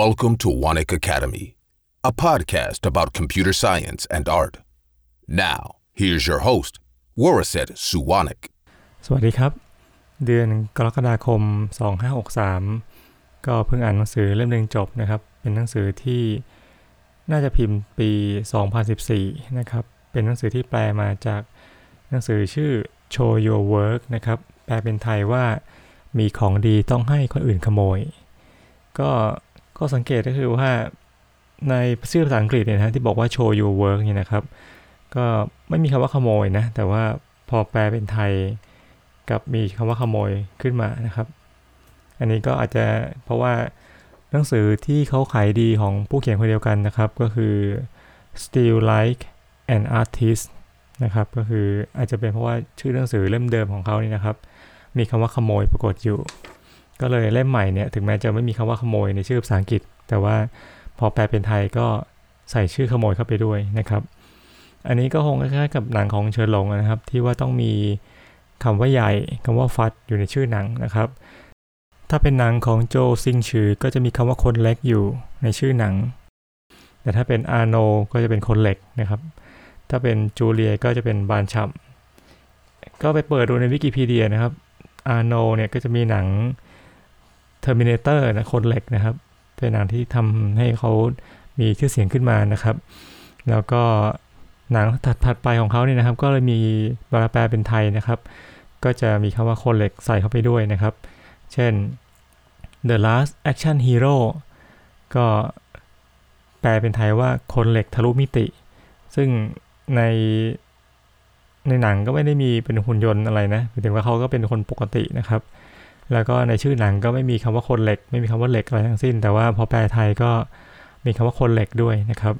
Welcome to Wanik Academy, a podcast about computer science and art. Now, here's your host, Waraset Suwanik. สวัสดีครับ เดือนกรกฎาคม 2563 ก็เพิ่งอ่านหนังสือเล่มหนึ่งจบนะครับ เป็นหนังสือที่น่าจะพิมพ์ปี 2014 นะครับ เป็นหนังสือที่แปลมาจากหนังสือชื่อ Show Your Work นะครับ แปลเป็นไทยว่ามีของดีต้องให้คนอื่นขโมย ก็ ก็สังเกตก็คือว่าในชื่อภาษาอังกฤษเนี่ยนะที่บอกว่า show your work เนี่ยนะครับ ก็ไม่มีคำว่าขโมยนะ แต่ว่าพอแปลเป็นไทยกับมีคำว่าขโมยขึ้นมานะครับ อันนี้ก็อาจจะเพราะว่าหนังสือที่เขาขายดีของผู้เขียนคนเดียวกันนะครับ ก็คือ still like an artist นะครับ ก็คืออาจจะเป็นเพราะว่าชื่อหนังสือเล่มเดิมของเขานี่นะครับ มีคำว่าขโมยปรากฏอยู่ ก็เลยเล่มใหม่เนี่ยถึงแม้จะไม่มีคำว่าขโมยในชื่อภาษาอังกฤษ แต่ว่าพอแปลเป็นไทยก็ใส่ชื่อขโมยเข้าไปด้วยนะครับ อันนี้ก็คงคล้ายๆกับหนังของเชิญหลงนะครับ ที่ว่าต้องมีคำว่าใหญ่คำว่าฟัดอยู่ในชื่อหนังนะครับ ถ้าเป็นหนังของโจซิงชือก็จะมีคำว่าคนเล็กอยู่ในชื่อหนัง แต่ถ้าเป็นอาโนก็จะเป็นคนเหล็กนะครับ ถ้าเป็นจูเลียก็จะเป็นบานชัมก็ไปเปิดดูในวิกิพีเดียนะครับอาโนเนี่ยก็จะมีหนัง Terminator นะคนเหล็กนะครับ เป็นหนังที่ทำให้เขามีชื่อเสียงขึ้นมานะครับ แล้วก็หนังถัดๆไปของเขาเนี่ยนะครับ ก็เลยมีบาราแปลเป็นไทยนะครับ ก็จะมีคำว่าคนเหล็กใส่เข้าไปด้วยนะครับ เช่น The Last Action Hero ก็แปลเป็นไทยว่าคนเหล็กทะลุมิติ ซึ่งในในหนังก็ไม่ได้มีเป็นหุ่นยนต์อะไรนะหมายถึงว่าเขาก็เป็นคนปกตินะครับ แล้วก็ในชื่อหนังก็ไม่มีคำว่าคนเหล็ก ไม่มีคำว่าเหล็กอะไรทั้งสิ้น แต่ว่าพอแปลไทยก็มีคำว่าคนเหล็กด้วยนะครับ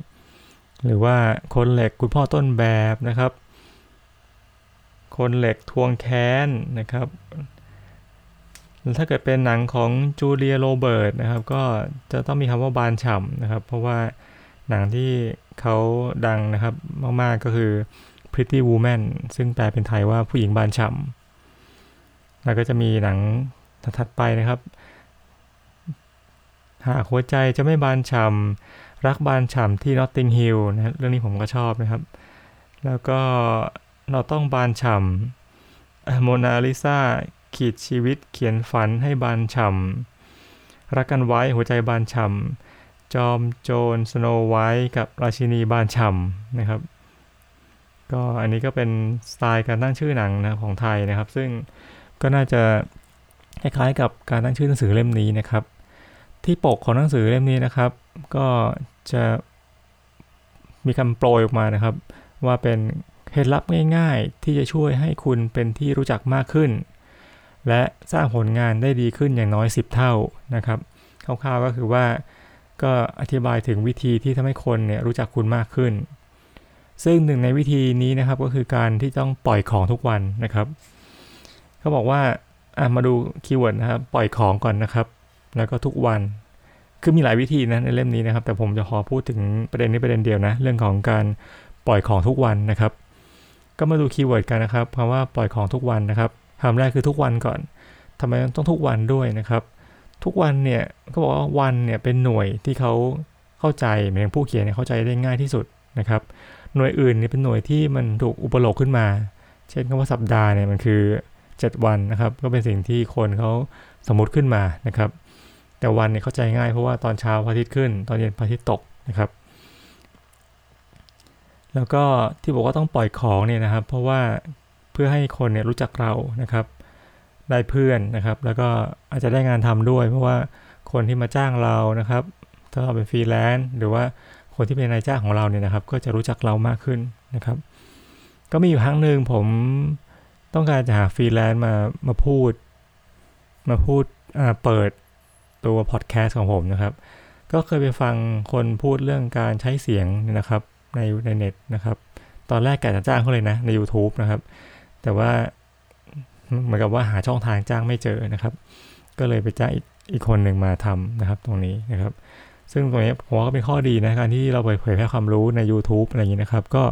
หรือว่าคนเหล็กคุณพ่อต้นแบบนะครับ คนเหล็กทวงแค้นนะครับถ้าเกิดเป็นหนังของจูเลียโรเบิร์ตนะครับ ก็จะต้องมีคำว่าบานฉ่ำนะครับ เพราะว่าหนังที่เขาดังนะครับมากๆก็คือ Pretty Woman ซึ่งแปลเป็นไทยว่าผู้หญิงบานฉ่ำแล้วก็จะมีหนัง ถัดไปนะครับ หากหัวใจจะไม่บานฉ่ำรักบานฉ่ำที่ Notting Hill นะเรื่องนี้ผมก็ชอบนะครับ แล้วก็เราต้องบานฉ่ำโมนาลิซาขีดชีวิตเขียนฝันให้บานฉ่ำรักกันไว้หัวใจบานฉ่ำจอมโจรสโนไวท์กับราชินีบานฉ่ำนะครับ ก็อันนี้ก็เป็นสไตล์การตั้งชื่อหนังนะของไทยนะครับ ซึ่งก็น่าจะ คล้ายๆกับการตั้งชื่อหนังสือเล่มนี้นะครับ ที่ปกของหนังสือเล่มนี้นะครับ ก็จะมีคำโปรยออกมานะครับ ว่าเป็นเคล็ดลับง่ายๆ ที่จะช่วยให้คุณเป็นที่รู้จักมากขึ้น และสร้างผลงานได้ดีขึ้นอย่างน้อย 10 เท่านะครับคร่าวๆก็คือว่าก็อธิบายถึงวิธีที่ทำให้คนเนี่ยรู้จักคุณมากขึ้น ซึ่งหนึ่งในวิธีนี้นะครับก็คือการที่ต้องปล่อยของทุกวันนะครับ เขาบอกว่า มาดูkeyword นะครับ ปล่อยของก่อนนะครับ แล้วก็ทุกวัน คือมีหลายวิธีนะในเล่มนี้นะครับ แต่ผมจะขอพูดถึงประเด็นนี้ประเด็นเดียวนะ เรื่องของการปล่อยของทุกวันนะครับ ก็มาดู keyword กันนะครับคำว่าปล่อยของทุกวันนะครับคำแรกคือทุกวันก่อนทำไมต้องทุกวันด้วยนะครับ ทุกวันเนี่ยเขาบอกว่าวันเนี่ยเป็นหน่วยที่เขาเข้าใจเหมือนผู้เขียนเนี่ยเข้าใจได้ง่ายที่สุดนะครับ หน่วยอื่นนี่เป็นหน่วยที่มันถูกอุปโลกน์ขึ้นมา เช่นคำว่าสัปดาห์เนี่ยมันคือ 7 วันนะครับ ก็เป็นสิ่งที่คนเขาสมมติขึ้นมานะครับ แต่วันเนี่ยเข้าใจง่ายเพราะว่าตอนเช้าพระอาทิตย์ขึ้น ตอนเย็นพระอาทิตย์ตกนะครับ แล้วก็ที่บอกว่าต้องปล่อยของเนี่ยนะครับ เพราะว่าเพื่อให้คนเนี่ยรู้จักเรานะครับ ได้เพื่อนนะครับ แล้วก็อาจจะได้งานทำด้วย เพราะว่าคนที่มาจ้างเรานะครับ ถ้าเราเป็นฟรีแลนซ์หรือว่าคนที่เป็นนายจ้างของเราเนี่ยนะครับ ก็จะรู้จักเรามากขึ้นนะครับ ก็มีอยู่ครั้งหนึ่งผม ต้องการจะหาฟรีแลนซ์มามาพูด มาพูดเปิดตัวพอดแคสต์ของผมนะครับ ก็เคยไปฟังคนพูดเรื่องการใช้เสียงนะครับในในเน็ตนะครับ ตอนแรกกะจะจ้างเขาเลยนะใน YouTube นะครับ แต่ว่าเหมือนกับว่าหาช่องทางจ้างไม่เจอนะครับ ก็เลยไปจ้างอีกอีกคนหนึ่งมาทำนะครับ ตรงนี้นะครับ ซึ่งตรงนี้ผมว่าก็เป็นข้อดีนะการที่เราเผยแพร่ความรู้ใน YouTube อะไรอย่างนี้นะครับ ก็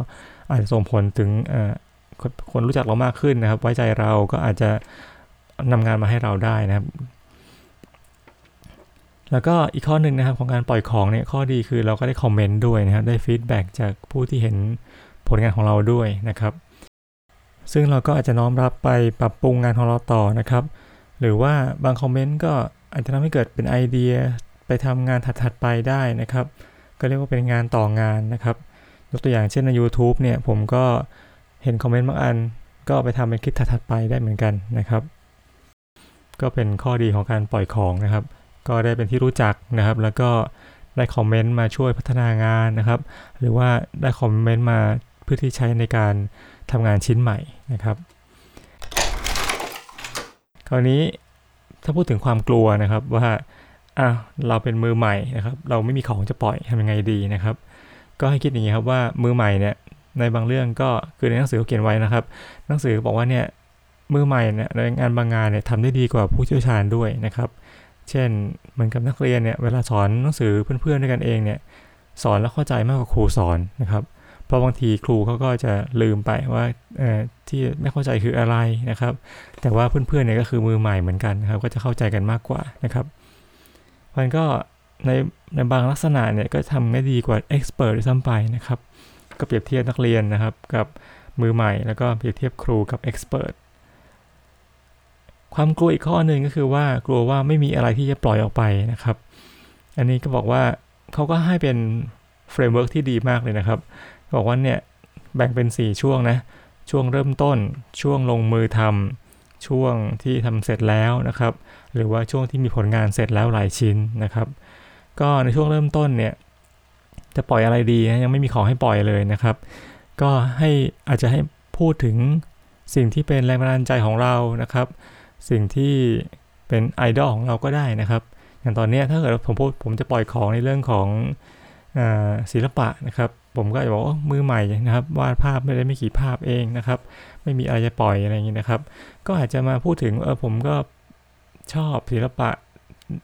อาจจะส่งผลถึง คนรู้จักเรามากขึ้นนะครับ ไว้ใจเราก็อาจจะนำงานมาให้เราได้นะครับ แล้วก็อีกข้อหนึ่งนะครับของการปล่อยของเนี่ยข้อดีคือเราก็ได้คอมเมนต์ด้วยนะครับ ได้ฟีดแบ็กจากผู้ที่เห็นผลงานของเราด้วยนะครับ ซึ่งเราก็อาจจะน้อมรับไปปรับปรุงงานของเราต่อนะครับ หรือว่าบางคอมเมนต์ก็อาจจะทำให้เกิดเป็นไอเดียไปทำงานถัดๆไปได้นะครับ ก็เรียกว่าเป็นงานต่องานนะครับยกตัวอย่างเช่นใน YouTube เนี่ยผมก็ เห็นคอมเมนต์บางอัน ก็ไปทำเป็นคลิปถัดไปได้เหมือนกันนะครับ ก็เป็นข้อดีของการปล่อยของนะครับ ก็ได้เป็นที่รู้จักนะครับ แล้วก็ได้คอมเมนต์มาช่วยพัฒนางานนะครับ หรือว่าได้คอมเมนต์มาเพื่อที่ใช้ในการทำงานชิ้นใหม่นะครับ คราวนี้ถ้าพูดถึงความกลัวนะครับว่าอะเราเป็นมือใหม่นะครับ เราไม่มีของจะปล่อยทำยังไงดีนะครับ ก็ให้คิดอย่างนี้ครับว่ามือใหม่เนี่ย ในบางเรื่องก็คือในหนังสือเขาเขียนไว้นะครับ หนังสือบอกว่าเนี่ยมือใหม่เนี่ยในงานบางงานเนี่ยทำได้ดีกว่าผู้เชี่ยวชาญด้วยนะครับ เช่นเหมือนกับนักเรียนเนี่ยเวลาสอนหนังสือเพื่อนๆด้วยกันเองเนี่ยสอนแล้วเข้าใจมากกว่าครูสอนนะครับเพราะบางทีครูเขาก็จะลืมไปว่าที่ไม่เข้าใจคืออะไรนะครับ แต่ว่าเพื่อนๆเนี่ยก็คือมือใหม่เหมือนกันนะครับ ก็จะเข้าใจกันมากกว่านะครับ มันก็ในในบางลักษณะเนี่ยก็ทำได้ดีกว่าเอ็กซ์เพรสด้วยซ้ำไปนะครับ ก็เปรียบเทียบนักเรียนนะครับ กับมือใหม่ แล้วก็เปรียบเทียบครูกับเอ็กซ์เพรสความกลัวอีกข้อหนึ่งก็คือว่ากลัวว่าไม่มีอะไรที่จะปล่อยออกไปนะครับ อันนี้ก็บอกว่าเขาก็ให้เป็น framework ที่ดีมากเลยนะครับ บอกว่าเนี่ยแบ่งเป็น 4 ช่วงนะ ช่วงเริ่มต้น ช่วงลงมือทำช่วงที่ทำเสร็จแล้วนะครับ หรือว่าช่วงที่มีผลงานเสร็จแล้วหลายชิ้นนะครับ ก็ในช่วงเริ่มต้นเนี่ย จะปล่อยอะไรดีนะยังไม่มีของให้ปล่อยเลยนะครับ ก็ให้อาจจะให้พูดถึงสิ่งที่เป็นแรงบันดาลใจของเรานะครับ สิ่งที่เป็นไอดอลของเราก็ได้นะครับ อย่างตอนนี้ถ้าเกิดผมพูดผมจะปล่อยของในเรื่องของศิลปะนะครับ ผมก็จะบอกว่ามือใหม่นะครับ วาดภาพไม่ได้ไม่กี่ภาพเองนะครับ ไม่มีอะไรจะปล่อยอะไรอย่างนี้นะครับ ก็อาจจะมาพูดถึงเออผมก็ชอบศิลปะ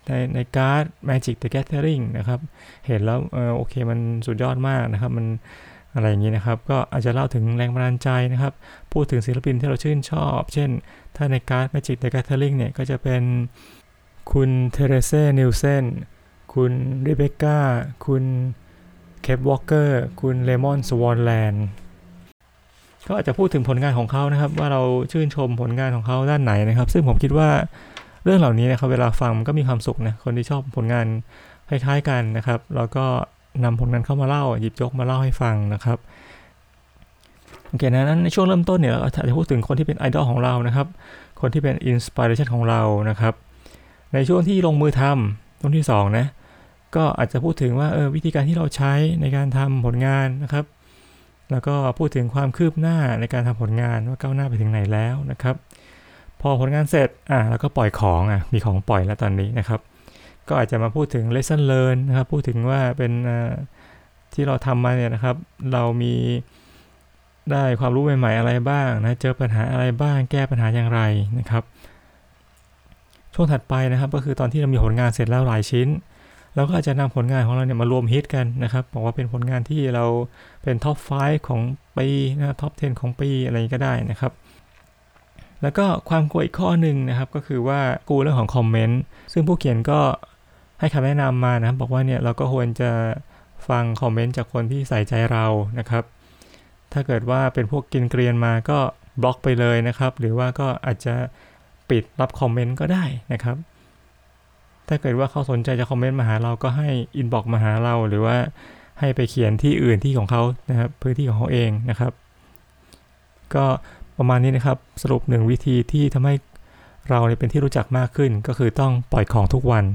ในในการ์ด Magic the Gathering นะครับ เห็นแล้วเออโอเคมันสุดยอดมากนะครับ มันอะไรอย่างนี้นะครับ ก็อาจจะเล่าถึงแรงบันดาลใจนะครับ พูดถึงศิลปินที่เราชื่นชอบ เช่น ถ้าในการ์ด Magic the Gathering เนี่ย ก็จะเป็นคุณ Terese Nielsen คุณ Rebecca คุณ Kev Walker คุณ Raymond Swanland ก็อาจจะพูดถึงผลงานของเขานะครับ ว่าเราชื่นชมผลงานของเขาด้านไหนนะครับ ซึ่งผมคิดว่า เรื่องเหล่านี้นะครับเวลาฟังมันก็มีความสุขนะคนที่ชอบผลงานคล้ายๆกันนะครับแล้วก็นำผลงานเข้ามาเล่าหยิบยกมาเล่าให้ฟังนะครับโอเคนะนั้นในช่วงเริ่มต้นเนี่ยเราจะพูดถึงคนที่เป็นไอดอลของเรานะครับ คนที่เป็นอินสปิเรชันของเรานะครับ ในช่วงที่ลงมือทำช่วงที่2นะก็อาจจะพูดถึงว่าเออวิธีการที่เราใช้ในการทำผลงานนะครับ แล้วก็พูดถึงความคืบหน้าในการทำผลงานว่าก้าวหน้าไปถึงไหนแล้วนะครับ พอผลงานเสร็จอะแล้วก็ปล่อยของอะมีของปล่อยแล้วตอนนี้นะครับ ก็อาจจะมาพูดถึง lesson learn นะครับพูดถึงว่าเป็นที่เราทำมาเนี่ยนะครับ เรามีได้ความรู้ใหม่ๆอะไรบ้างนะเจอปัญหาอะไรบ้างแก้ปัญหาอย่างไรนะครับ ช่วงถัดไปนะครับ ก็คือตอนที่เรามีผลงานเสร็จแล้วหลายชิ้นเราก็อาจจะนำผลงานของเราเนี่ยมารวมฮิตกันนะครับบอกว่าเป็นผลงานที่เราเป็นท็อป 5 ของปีนะท็อป 10 ของปีอะไรก็ได้นะครับ แล้วก็ความกลัวอีกข้อหนึ่งนะครับก็คือว่ากลัวเรื่องของคอมเมนต์ซึ่งผู้เขียนก็ให้คำแนะนำมานะครับบอกว่าเนี่ยเราก็ควรจะฟัง comment จากคนที่ใส่ใจเรานะครับ ถ้าเกิดว่าเป็นพวกกินเกรียนมาก็บล็อกไปเลยนะครับ หรือว่าก็อาจจะปิดรับ comment ก็ได้นะครับ ถ้าเกิดว่าเขาสนใจจะ comment มาหาเราก็ให้ inbox มาหาเรา หรือว่าให้ไปเขียนที่อื่นที่ของเขานะครับพื้นที่ของเขาเองนะครับ ก็ ประมาณนี้นะครับสรุปหนึ่งวิธีที่ทำให้เราเป็นที่รู้จักมากขึ้น ก็คือต้องปล่อยของทุกวัน